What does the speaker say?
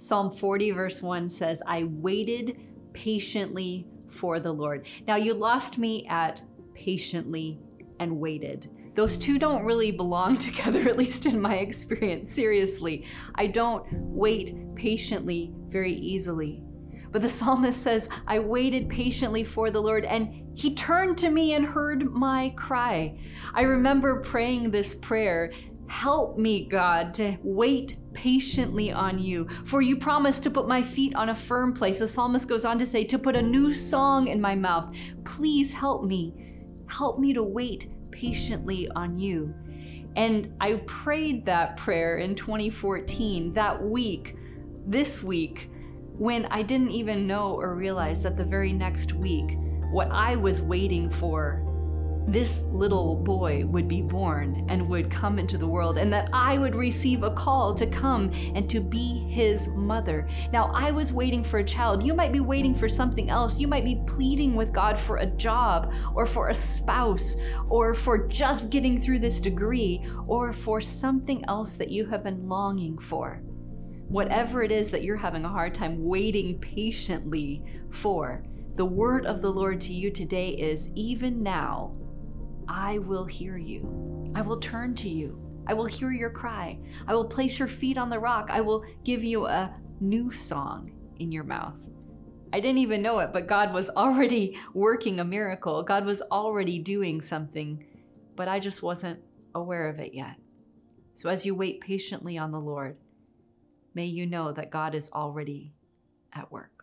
Psalm 40, verse 1 says, I waited patiently for the Lord. Now, you lost me at patiently and waited. Those two don't really belong together, at least in my experience. Seriously, I don't wait patiently very easily. But the psalmist says, I waited patiently for the Lord, and he turned to me and heard my cry. I remember praying this prayer Help me, God, to wait patiently on you, for you promised to put my feet on a firm place. The psalmist goes on to say, To put a new song in my mouth. Please help me. Help me to wait patiently on you. And I prayed that prayer in 2014, that week, this week, when I didn't even know or realize that the very next week, what I was waiting for this little boy would be born and would come into the world, and that I would receive a call to come and to be his mother. Now, I was waiting for a child. You might be waiting for something else. You might be pleading with God for a job, or for a spouse, or for just getting through this degree, or for something else that you have been longing for. Whatever it is that you're having a hard time waiting patiently for, the word of the Lord to you today is even now, I will hear you. I will turn to you. I will hear your cry. I will place your feet on the rock. I will give you a new song in your mouth. I didn't even know it, but God was already working a miracle. God was already doing something, but I just wasn't aware of it yet. So as you wait patiently on the Lord, may you know that God is already at work.